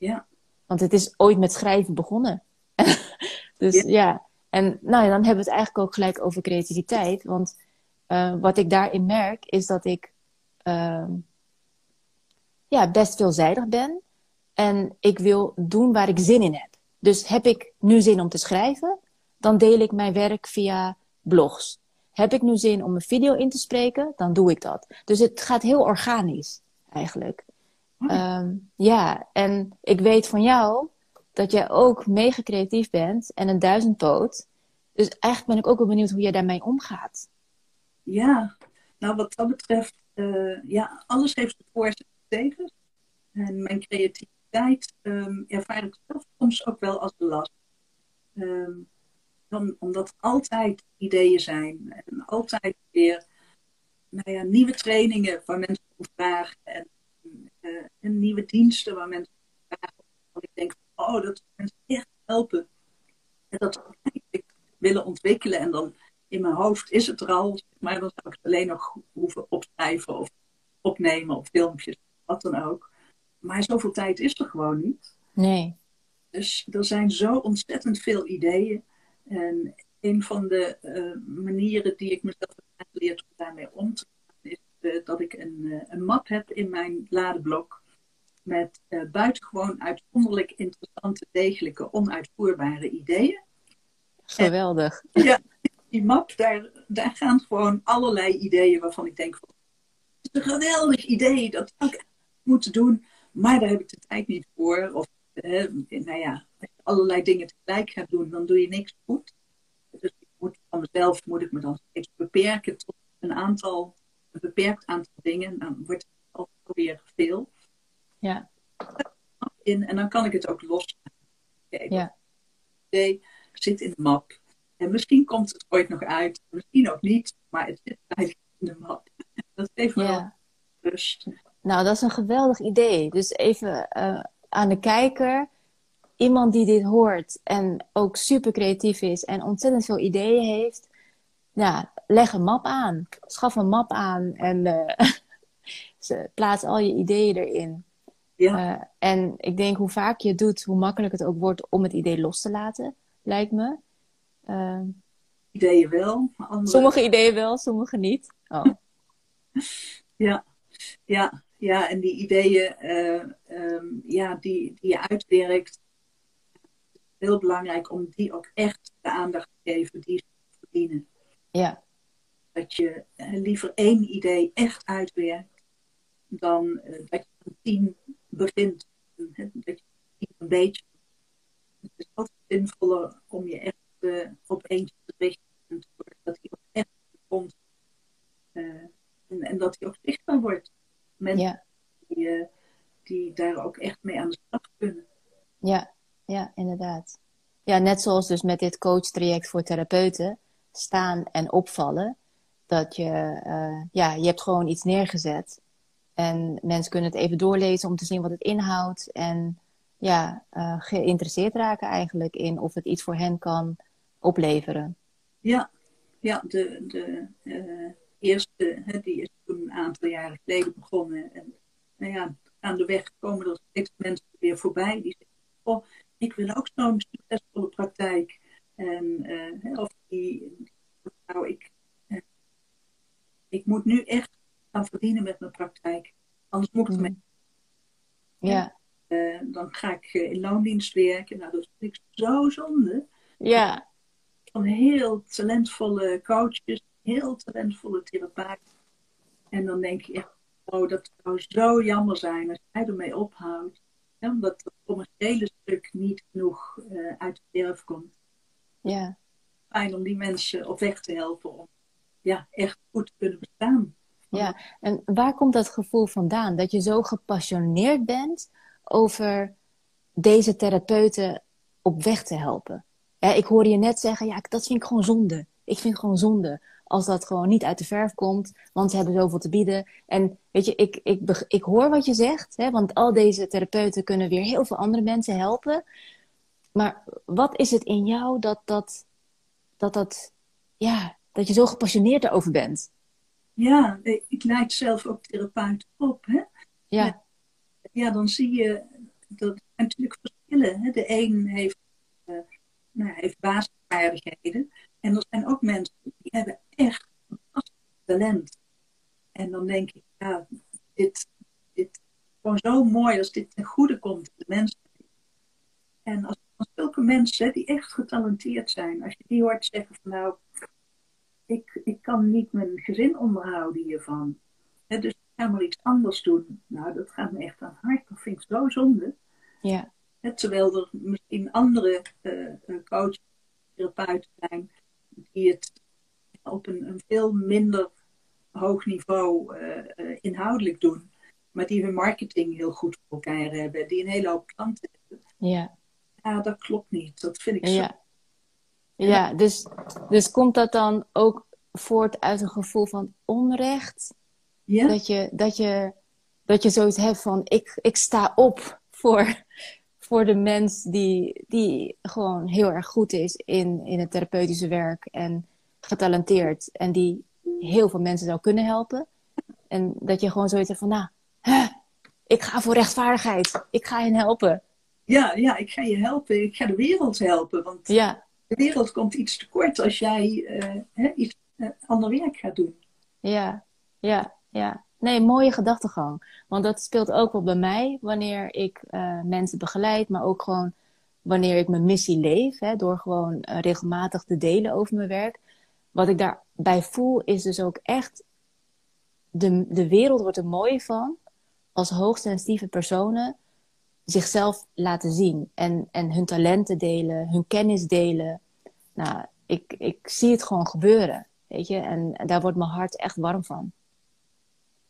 Ja. Want het is ooit met schrijven begonnen. dus ja. En nou ja, dan hebben we het eigenlijk ook gelijk over creativiteit. Want uh, wat ik daarin merk, is dat ik uh, ja, best veelzijdig ben. En ik wil doen waar ik zin in heb. Dus heb ik nu zin om te schrijven, dan deel ik mijn werk via blogs. Heb ik nu zin om een video in te spreken, dan doe ik dat. Dus het gaat heel organisch, eigenlijk. Um, ja, en ik weet van jou dat jij ook mega creatief bent en een duizendpoot. Dus eigenlijk ben ik ook wel benieuwd hoe jij daarmee omgaat. Ja, nou wat dat betreft, uh, ja, alles heeft de voor- en tegen. En mijn creativiteit um, ervaar ik zelf soms ook wel als belast. Um, dan, omdat altijd ideeën zijn en altijd weer nou ja, nieuwe trainingen waar mensen om vragen en, uh, en nieuwe diensten waar mensen vragen. Want ik denk, oh, dat mensen echt helpen. En dat ik willen ontwikkelen en dan in mijn hoofd is het er al, maar dan zou ik het alleen nog hoeven opschrijven of opnemen of filmpjes, wat dan ook. Maar zoveel tijd is er gewoon niet. Nee. Dus er zijn zo ontzettend veel ideeën. En een van de uh, manieren die ik mezelf heb geleerd om daarmee om te uh, dat ik een, uh, een, map heb in mijn ladeblok met buitengewoon uitzonderlijk interessante, degelijke, onuitvoerbare ideeën. Geweldig. En, ja, die map, daar, daar gaan gewoon allerlei ideeën waarvan ik denk, het is een geweldig idee, dat zou ik moeten doen, maar daar heb ik de tijd niet voor. Of, nou ja, als je allerlei dingen tegelijk gaat doen, dan doe je niks goed. Dus ik moet van mezelf moet ik me dan steeds beperken tot een aantal, een beperkt aantal dingen. Dan wordt het alweer veel. Ja. In, en dan kan ik het ook los. Okay, ja. idee zit in de map. En misschien komt het ooit nog uit, misschien ook niet, maar het zit eigenlijk in de map. Dat geeft me ja. rust. Nou, dat is een geweldig idee. Dus even uh, aan de kijker, iemand die dit hoort en ook super creatief is en ontzettend veel ideeën heeft, ja, leg een map aan. Schaf een map aan en uh, plaats al je ideeën erin. Ja. Uh, en ik denk hoe vaak je het doet, hoe makkelijk het ook wordt om het idee los te laten, lijkt me. Uh, ideeën wel. Andere... Sommige ideeën wel, sommige niet. Oh. ja. ja, ja, en die ideeën uh, um, ja, die, die je uitwerkt, heel belangrijk om die ook echt de aandacht te geven die ze verdienen. Ja. Dat je uh, liever één idee echt uitwerkt dan uh, dat je een tien begint. Dat je een beetje. Het is altijd zinvoller om je echt op eentje te richten en dat hij ook echt komt. en, en dat hij ook zichtbaar wordt. Mensen ja. die, die daar ook echt mee aan de slag kunnen. Ja, ja, inderdaad. Ja, net zoals dus met dit coachtraject voor therapeuten, staan en opvallen. Dat je, uh, ja, je hebt gewoon iets neergezet. En mensen kunnen het even doorlezen om te zien wat het inhoudt. En ja, uh, geïnteresseerd raken eigenlijk in of het iets voor hen kan opleveren. Ja, ja de, de uh, eerste, hè, die is toen een aantal jaren geleden begonnen. En nou ja, aan de weg komen er steeds mensen weer voorbij die zeggen, oh, ik wil ook zo'n succesvolle praktijk. En of die, nou, ik, ik moet nu echt gaan verdienen met mijn praktijk. Anders moet ik het mm. Ja. Uh, dan ga ik in loondienst werken. Nou, dat vind ik zo zonde. Ja. Van heel talentvolle coaches, heel talentvolle therapeuten. En dan denk je echt, oh, dat zou zo jammer zijn als jij ermee ophoudt. Ja, omdat het commerciële stuk niet genoeg uh, uit de verf komt. Ja. Fijn om die mensen op weg te helpen om ja, echt goed kunnen bestaan. Ja, en waar komt dat gevoel vandaan? Dat je zo gepassioneerd bent over deze therapeuten op weg te helpen. Ja, ik hoorde je net zeggen, ja, dat vind ik gewoon zonde. Ik vind gewoon zonde als dat gewoon niet uit de verf komt, want ze hebben zoveel te bieden. En weet je, ik, ik, ik hoor wat je zegt, hè, want al deze therapeuten kunnen weer heel veel andere mensen helpen. Maar wat is het in jou dat dat, dat, dat, ja, dat je zo gepassioneerd erover bent? Ja, ik leid zelf ook therapeuten op. Hè? Ja. ja, dan zie je dat er natuurlijk verschillen. Hè? De een heeft, uh, nou, heeft basisvaardigheden. En er zijn ook mensen die hebben echt fantastisch talent. En dan denk ik, ja, dit, dit is gewoon zo mooi als dit ten goede komt de mensen. En als, als zulke mensen die echt getalenteerd zijn, als je die hoort zeggen van nou, kan niet mijn gezin onderhouden hiervan. dus ik ga maar iets anders doen. Nou, dat gaat me echt aan het hart. Dat vind ik zo zonde. Ja. terwijl er misschien andere uh, coaches, therapeuten zijn die het op een, een veel minder hoog niveau uh, inhoudelijk doen. Maar die hun marketing heel goed voor elkaar hebben. Die een hele hoop klanten hebben. Ja. Ja, dat klopt niet. Dat vind ik zo. Ja, ja dus, dus komt dat dan ook voort uit een gevoel van onrecht? Ja. Dat, je, dat, je, dat je zoiets hebt van: ik, ik sta op voor, voor de mens die, die gewoon heel erg goed is in, in het therapeutische werk en getalenteerd en die heel veel mensen zou kunnen helpen. En dat je gewoon zoiets hebt van: nou, ik ga voor rechtvaardigheid, ik ga hen helpen. Ja, ja, ik ga je helpen, ik ga de wereld helpen. Want ja. de wereld komt iets tekort als jij uh, iets ander werk gaat doen. Ja, ja, ja. Nee, mooie gedachtegang. Want dat speelt ook wel bij mij wanneer ik uh, mensen begeleid, maar ook gewoon wanneer ik mijn missie leef, hè, door gewoon uh, regelmatig te delen over mijn werk. Wat ik daarbij voel is dus ook echt, de, de wereld wordt er mooi van als hoogsensitieve personen zichzelf laten zien en, en hun talenten delen, hun kennis delen. Nou, ik, ik zie het gewoon gebeuren, weet je, en, en daar wordt mijn hart echt warm van.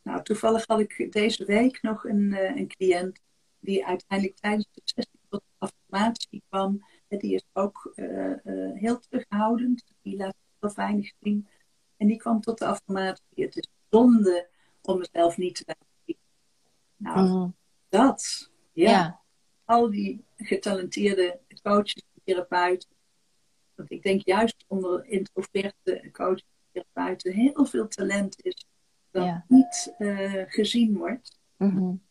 Nou, toevallig had ik deze week nog een, uh, een cliënt die uiteindelijk tijdens de sessie tot affirmatie kwam. Die is ook uh, uh, heel terughoudend, die laat heel weinig zien. En die kwam tot de affirmatie, het is zonde om mezelf niet te laten zien. Nou, mm. dat, ja. ja. Al die getalenteerde coaches, therapeuten. Want ik denk juist onder introverte coaches, therapeuten heel veel talent is dat ja. niet uh, gezien wordt. Mm -hmm.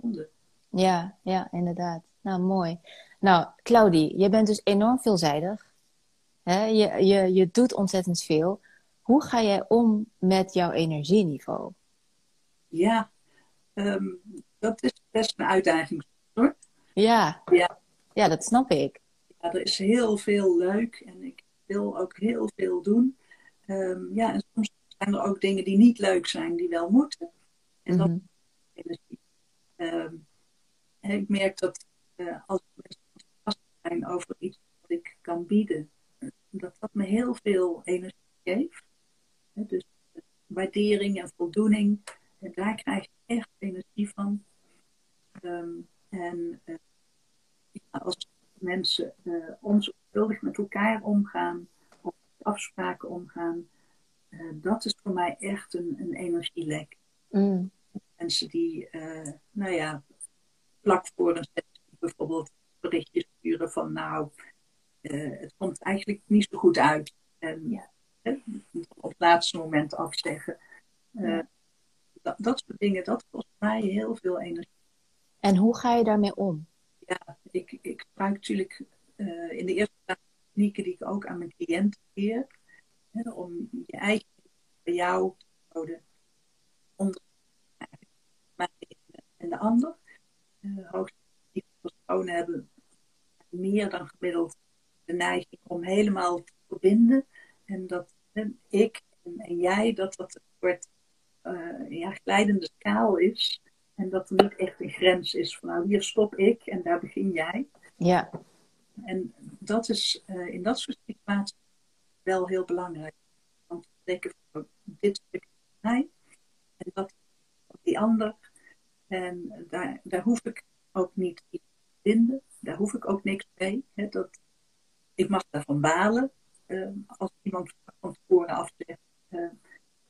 Zonde. Ja, ja, inderdaad. Nou, mooi. Nou, Claudie, je bent dus enorm veelzijdig. Hè? Je, je, je doet ontzettend veel. Hoe ga jij om met jouw energieniveau? Ja, um, dat is best een uitdaging hoor. Ja. ja, ja, dat snap ik. Ja, er is heel veel leuk en ik wil ook heel veel doen. Um, ja, en soms zijn er ook dingen die niet leuk zijn, die wel moeten. En mm -hmm. dat um, ik merk dat uh, als mensen enthousiast zijn over iets wat ik kan bieden, dat dat me heel veel energie geeft. Dus uh, waardering en voldoening, en daar krijg ik echt energie van. Um, en uh, ja, als mensen onzorgvuldig met elkaar omgaan, afspraken omgaan, dat is voor mij echt een, een energielek. Mm. Mensen die, nou ja, vlak voor een sessie bijvoorbeeld berichtjes sturen van nou, uh, het komt eigenlijk niet zo goed uit. En ja, op het laatste moment afzeggen. Dat, dat soort dingen, dat kost mij heel veel energie. En hoe ga je daarmee om? Ja, ik, ik gebruik natuurlijk in de eerste plaats technieken die ik ook aan mijn cliënten leer. Hè, om je eigen bij jou te houden. Onder mij en de ander uh, hoogstensitieve personen hebben meer dan gemiddeld de neiging om helemaal te verbinden. En dat ik en, jij, dat dat een soort uh, ja, glijdende schaal is. En dat er niet echt een grens is van nou hier stop ik en daar begin jij. Ja. En dat is uh, in dat soort situaties wel heel belangrijk. Want te denken van dit stuk mij en dat die ander. En daar, daar hoef ik ook niet iets te vinden. Daar hoef ik ook niks mee. Hè, dat, ik mag daarvan balen. Uh, als iemand van tevoren afzegt,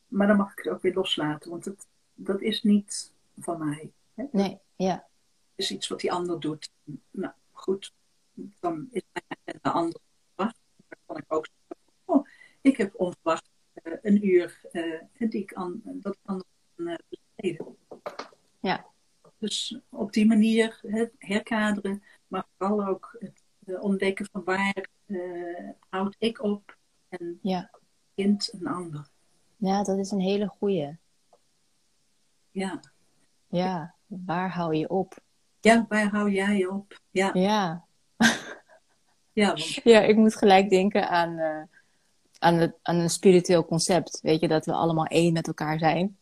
maar dan mag ik het ook weer loslaten, want het, dat is niet van mij. Hè? Nee, ja. Het is iets wat die ander doet. Nou, goed, dan is mijn agenda anders Dan kan ik ook zeggen, oh, ik heb onverwacht uh, een uur uh, die ik aan, dat ik kan uh, besteden. Ja. Dus op die manier het herkaderen, maar vooral ook het ontdekken van waar houd ik op en ja. kind een ander. Ja, dat is een hele goeie. Ja. Ja, waar hou je op? Ja, waar hou jij op? Ja. Ja. Ja, want... ja, ik moet gelijk denken aan, uh, aan, het, aan een spiritueel concept. Weet je, dat we allemaal één met elkaar zijn.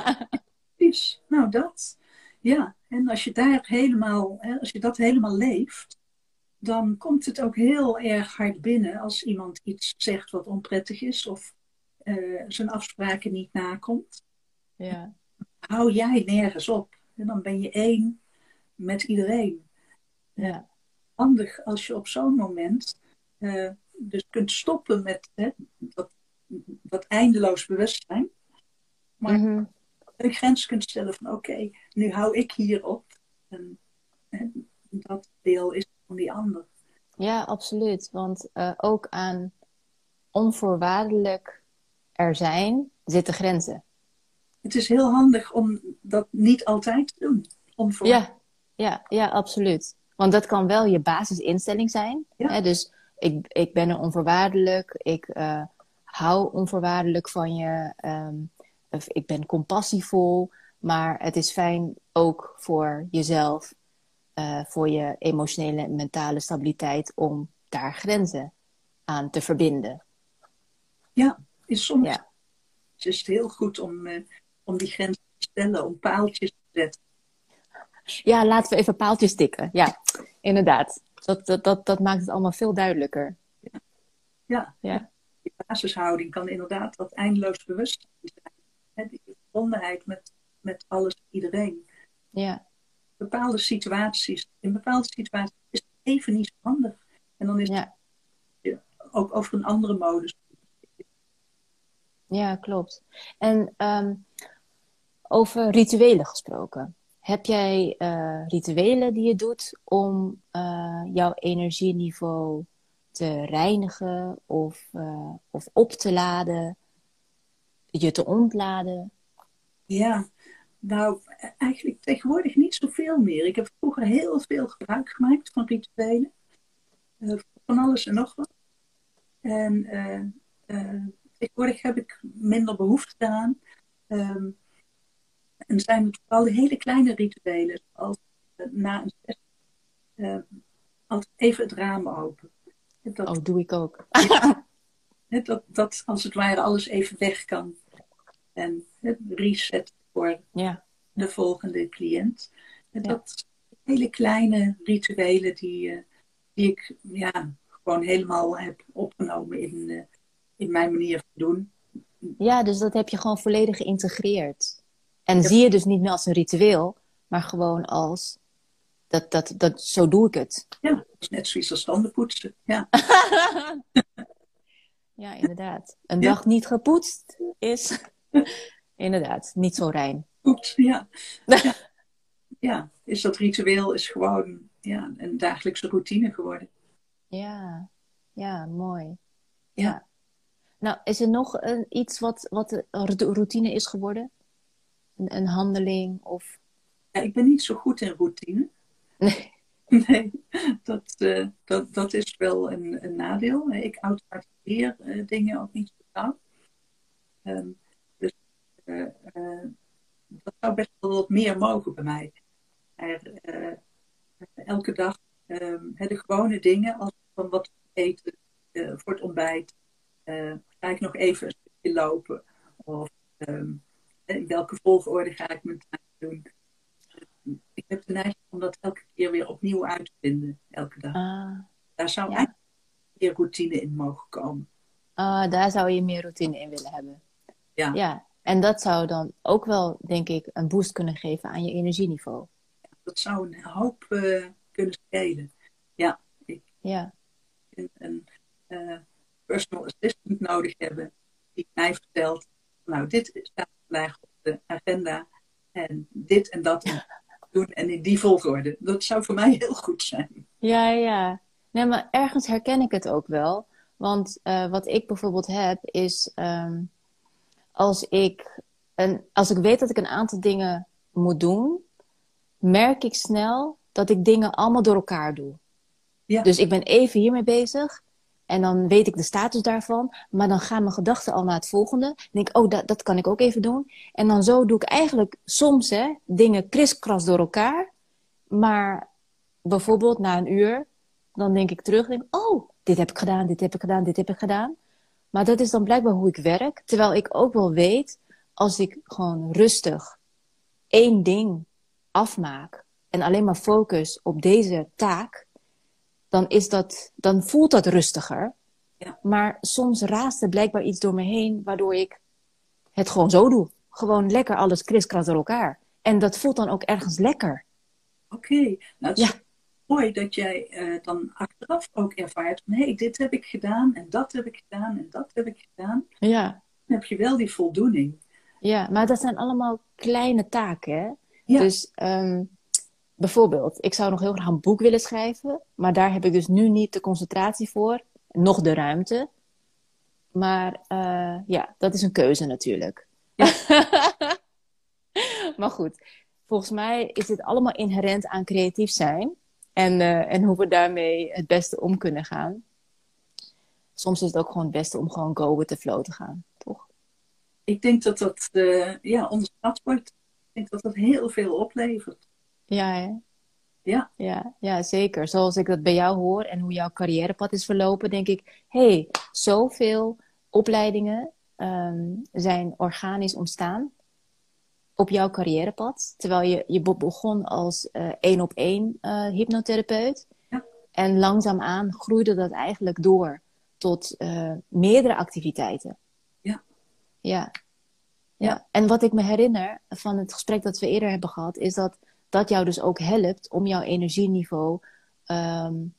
Precies, nou dat. Ja, en als je daar helemaal, hè, als je dat helemaal leeft, dan komt het ook heel erg hard binnen als iemand iets zegt wat onprettig is of uh, zijn afspraken niet nakomt. Ja. Hou jij nergens op. En dan ben je één met iedereen. Ja. Handig als je op zo'n moment uh, dus kunt stoppen met hè, dat, dat eindeloos bewustzijn. Maar mm -hmm. een grens kunt stellen van oké, nu hou ik hier op. En, en, dat deel is van die ander. Ja, absoluut. Want uh, ook aan onvoorwaardelijk er zijn, zitten grenzen. Het is heel handig om dat niet altijd te doen. Ja, ja, ja, absoluut. Want dat kan wel je basisinstelling zijn. Ja. Hè? Dus ik, ik ben er onvoorwaardelijk. Ik uh, hou onvoorwaardelijk van je. Um, of ik ben compassievol. Maar het is fijn ook voor jezelf, uh, voor je emotionele en mentale stabiliteit, om daar grenzen aan te verbinden. Ja, is soms ja. is het heel goed om, uh, om die grenzen te stellen, om paaltjes te zetten. Ja, laten we even paaltjes tikken. Ja, inderdaad. Dat, dat, dat, dat maakt het allemaal veel duidelijker. Ja, ja. ja. die basishouding kan inderdaad dat eindeloos bewustzijn zijn. Hè, die verbondenheid met, met alles en iedereen. Ja. Bepaalde situaties, in bepaalde situaties is het even niet zo handig. En dan is ja. het ook over een andere modus ja, klopt. En um, over rituelen gesproken. Heb jij uh, rituelen die je doet om uh, jouw energieniveau te reinigen of, uh, of op te laden, je te ontladen? Ja, nou eigenlijk tegenwoordig niet zoveel meer. Ik heb vroeger heel veel gebruik gemaakt van rituelen. van alles en nog wat. En tegenwoordig heb ik minder behoefte aan. Um, en zijn het vooral hele kleine rituelen, zoals uh, na een sessie uh, altijd even het raam open. Dat, oh, doe ik ook. dat, dat als het ware alles even weg kan. En het reset voor ja. de volgende cliënt. En dat hele kleine rituelen die, die ik ja, gewoon helemaal heb opgenomen in, in mijn manier van doen. Ja, dus dat heb je gewoon volledig geïntegreerd. En zie je dus niet meer als een ritueel, maar gewoon als dat, dat, dat, zo doe ik het. Ja, net zoiets als tandenpoetsen. Ja. ja, inderdaad. Een ja. dag niet gepoetst is inderdaad niet zo rein. Oeps, ja. ja. ja. is dat ritueel is gewoon ja, een dagelijkse routine geworden. Ja, ja, mooi. ja. ja. Nou, is er nog een, iets wat, wat een routine is geworden? Een, een handeling of... Ja, ik ben niet zo goed in routine. Nee. Nee, dat, uh, dat, dat is wel een, een nadeel. Ik automatiseer uh, dingen ook niet zo gauw. Um, dus uh, dat zou best wel wat meer mogen bij mij. Er, elke dag um, de gewone dingen, als van wat eten voor het ontbijt, ga ik nog even een stukje lopen? Of um, in welke volgorde ga ik mijn tijd doen? Ik heb de neiging om dat elke keer weer opnieuw uit te vinden, elke dag. Ah, daar zou ja. eigenlijk meer routine in mogen komen. Ah, daar zou je meer routine in willen hebben. Ja. ja. En dat zou dan ook wel, denk ik, een boost kunnen geven aan je energieniveau. Dat zou een hoop uh, kunnen schelen. Ja. Ik, ja. En, en, uh, personal assistant nodig hebben. Die mij vertelt, nou, dit staat vandaag op de agenda en dit en dat doen en in die volgorde. Dat zou voor mij heel goed zijn. Ja, ja. Nee, maar ergens herken ik het ook wel. Want uh, wat ik bijvoorbeeld heb, is um, als, ik een, als ik weet dat ik een aantal dingen moet doen, merk ik snel dat ik dingen allemaal door elkaar doe. Ja. Dus ik ben even hiermee bezig. En dan weet ik de status daarvan. Maar dan gaan mijn gedachten al naar het volgende. Dan denk ik, oh, dat, dat kan ik ook even doen. En dan zo doe ik eigenlijk soms hè, dingen kriskras door elkaar. Maar bijvoorbeeld na een uur, dan denk ik terug. Denk, oh, dit heb ik gedaan, dit heb ik gedaan, dit heb ik gedaan. Maar dat is dan blijkbaar hoe ik werk. Terwijl ik ook wel weet, als ik gewoon rustig één ding afmaak. En alleen maar focus op deze taak dan, is dat, dan voelt dat rustiger. Ja. Maar soms raast er blijkbaar iets door me heen, waardoor ik het gewoon zo doe. Gewoon lekker alles kriskras door elkaar. En dat voelt dan ook ergens lekker. Oké, nou het is ja. mooi dat jij uh, dan achteraf ook ervaart van hé, hey, dit heb ik gedaan en dat heb ik gedaan en dat heb ik gedaan. Ja. Dan heb je wel die voldoening. Ja, maar dat zijn allemaal kleine taken. Hè? Ja. Dus um, bijvoorbeeld, ik zou nog heel graag een boek willen schrijven, maar daar heb ik dus nu niet de concentratie voor, nog de ruimte. Maar uh, ja, dat is een keuze natuurlijk. Ja. maar goed, volgens mij is dit allemaal inherent aan creatief zijn en, uh, en hoe we daarmee het beste om kunnen gaan. Soms is het ook gewoon het beste om gewoon go with the flow te gaan, toch? Ik denk dat dat uh, ja, onderschat wordt. Ik denk dat dat heel veel oplevert. Ja, Ja. ja. Ja, zeker. Zoals ik dat bij jou hoor en hoe jouw carrièrepad is verlopen, denk ik, hé, hey, zoveel opleidingen um, zijn organisch ontstaan op jouw carrièrepad. Terwijl je, je begon als uh, één op één uh, hypnotherapeut. Ja. En langzaamaan groeide dat eigenlijk door tot uh, meerdere activiteiten. Ja. Ja. Ja. En wat ik me herinner van het gesprek dat we eerder hebben gehad, is dat dat jou dus ook helpt om jouw energieniveau um,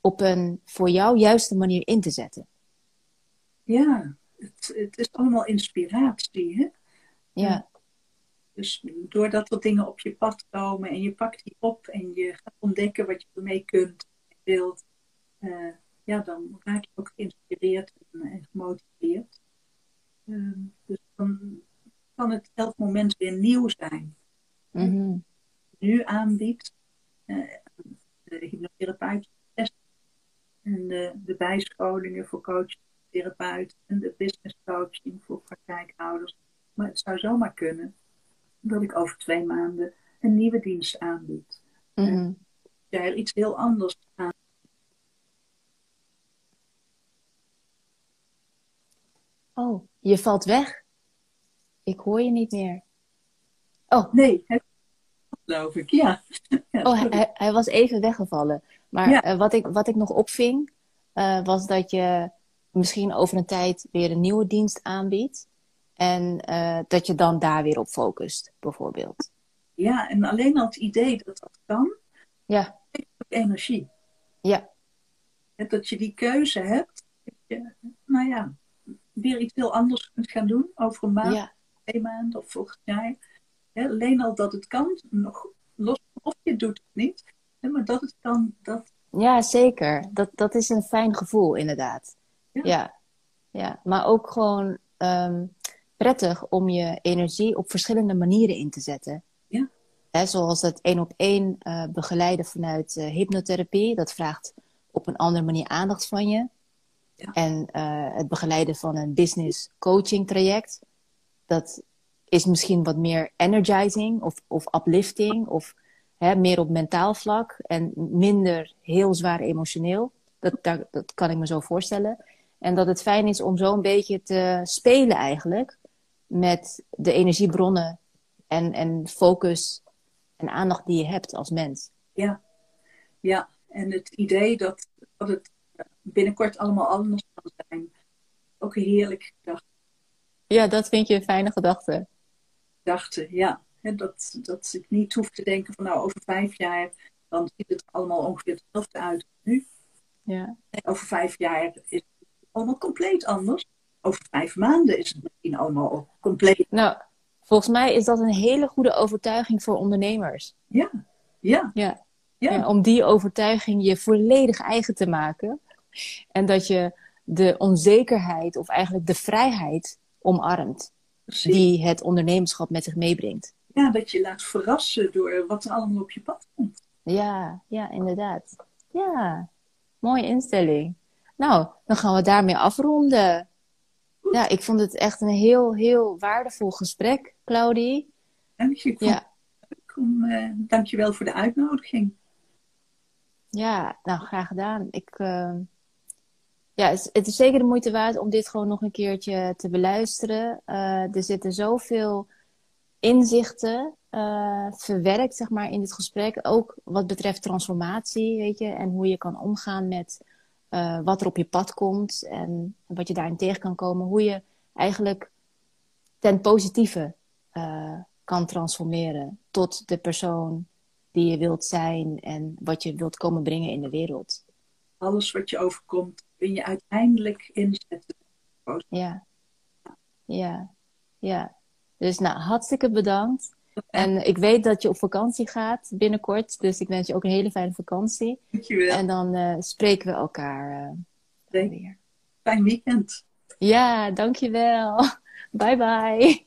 op een voor jou juiste manier in te zetten. Ja, het, het is allemaal inspiratie, hè? Ja. Dus doordat er dingen op je pad komen en je pakt die op en je gaat ontdekken wat je ermee kunt en wilt, uh, ja, dan raak je ook geïnspireerd en, gemotiveerd. Uh, dus dan kan het elk moment weer nieuw zijn. Mm -hmm nu aanbiedt. Uh, de hypnotherapeutische en de, de bijscholingen voor coaches, therapeuten en de business coaching voor praktijkhouders. Maar het zou zomaar kunnen dat ik over twee maanden een nieuwe dienst aanbied. Mm -hmm. jij er iets heel anders aan. Oh, je valt weg. Ik hoor je niet meer. Oh. Nee, geloof ik, ja. oh, hij, hij, was even weggevallen. Maar eh, wat, ik, wat ik nog opving, uh, was dat je misschien over een tijd weer een nieuwe dienst aanbiedt. En uh, dat je dan daar weer op focust, bijvoorbeeld. Ja, en alleen al het idee dat dat kan, ja. geeft ook energie. Ja. En dat je die keuze hebt, dat je, nou ja, weer iets heel anders kunt gaan doen over een maand, ja. twee maanden of volgend jaar alleen al dat het kan, nog los of je het doet of niet, maar dat het kan, dat... Ja, zeker. Dat, dat is een fijn gevoel, inderdaad. Ja. ja. ja. Maar ook gewoon um, prettig om je energie op verschillende manieren in te zetten. Ja. Zoals het één op één uh, begeleiden vanuit uh, hypnotherapie. Dat vraagt op een andere manier aandacht van je. Ja. En uh, het begeleiden van een business coaching traject. Dat is misschien wat meer energizing of, of uplifting of hè, meer op mentaal vlak en minder heel zwaar emotioneel. Dat, dat, dat kan ik me zo voorstellen. En dat het fijn is om zo een beetje te spelen eigenlijk met de energiebronnen en, en focus en aandacht die je hebt als mens. Ja, ja. en het idee dat, dat het binnenkort allemaal anders kan zijn. Ook een heerlijke gedachte. Ja, dat vind je een fijne gedachte ja. Dat, dat ik niet hoef te denken van nou over vijf jaar, dan ziet het allemaal ongeveer hetzelfde uit nu. Ja. En over vijf jaar is het allemaal compleet anders. over vijf maanden is het misschien allemaal compleet. Nou, volgens mij is dat een hele goede overtuiging voor ondernemers. Ja, ja. Ja. Ja. Ja, om die overtuiging je volledig eigen te maken. En dat je de onzekerheid of eigenlijk de vrijheid omarmt. Precies. Die het ondernemerschap met zich meebrengt. Ja, dat je laat verrassen door wat er allemaal op je pad komt. Ja, ja, inderdaad. Ja, mooie instelling. Nou, dan gaan we daarmee afronden. Ja, ik vond het echt een heel, heel waardevol gesprek, Claudie. Dank je, ik Ja, om, eh, dank je wel voor de uitnodiging. ja, nou, graag gedaan. Ik, eh, ja, het is, zeker de moeite waard om dit gewoon nog een keertje te beluisteren. Eh, er zitten zoveel inzichten eh, verwerkt, zeg maar, in dit gesprek. Ook wat betreft transformatie, weet je, en hoe je kan omgaan met eh, wat er op je pad komt en wat je daarin tegen kan komen. Hoe je eigenlijk ten positieve kan transformeren tot de persoon die je wilt zijn en wat je wilt komen brengen in de wereld. Alles wat je overkomt, kun je uiteindelijk inzetten. Ja, ja, ja. Dus nou, hartstikke bedankt. En ik weet dat je op vakantie gaat binnenkort, dus ik wens je ook een hele fijne vakantie. Dankjewel. En dan eh, spreken we elkaar eh, weer. Fijn weekend. Ja, dankjewel. Bye bye.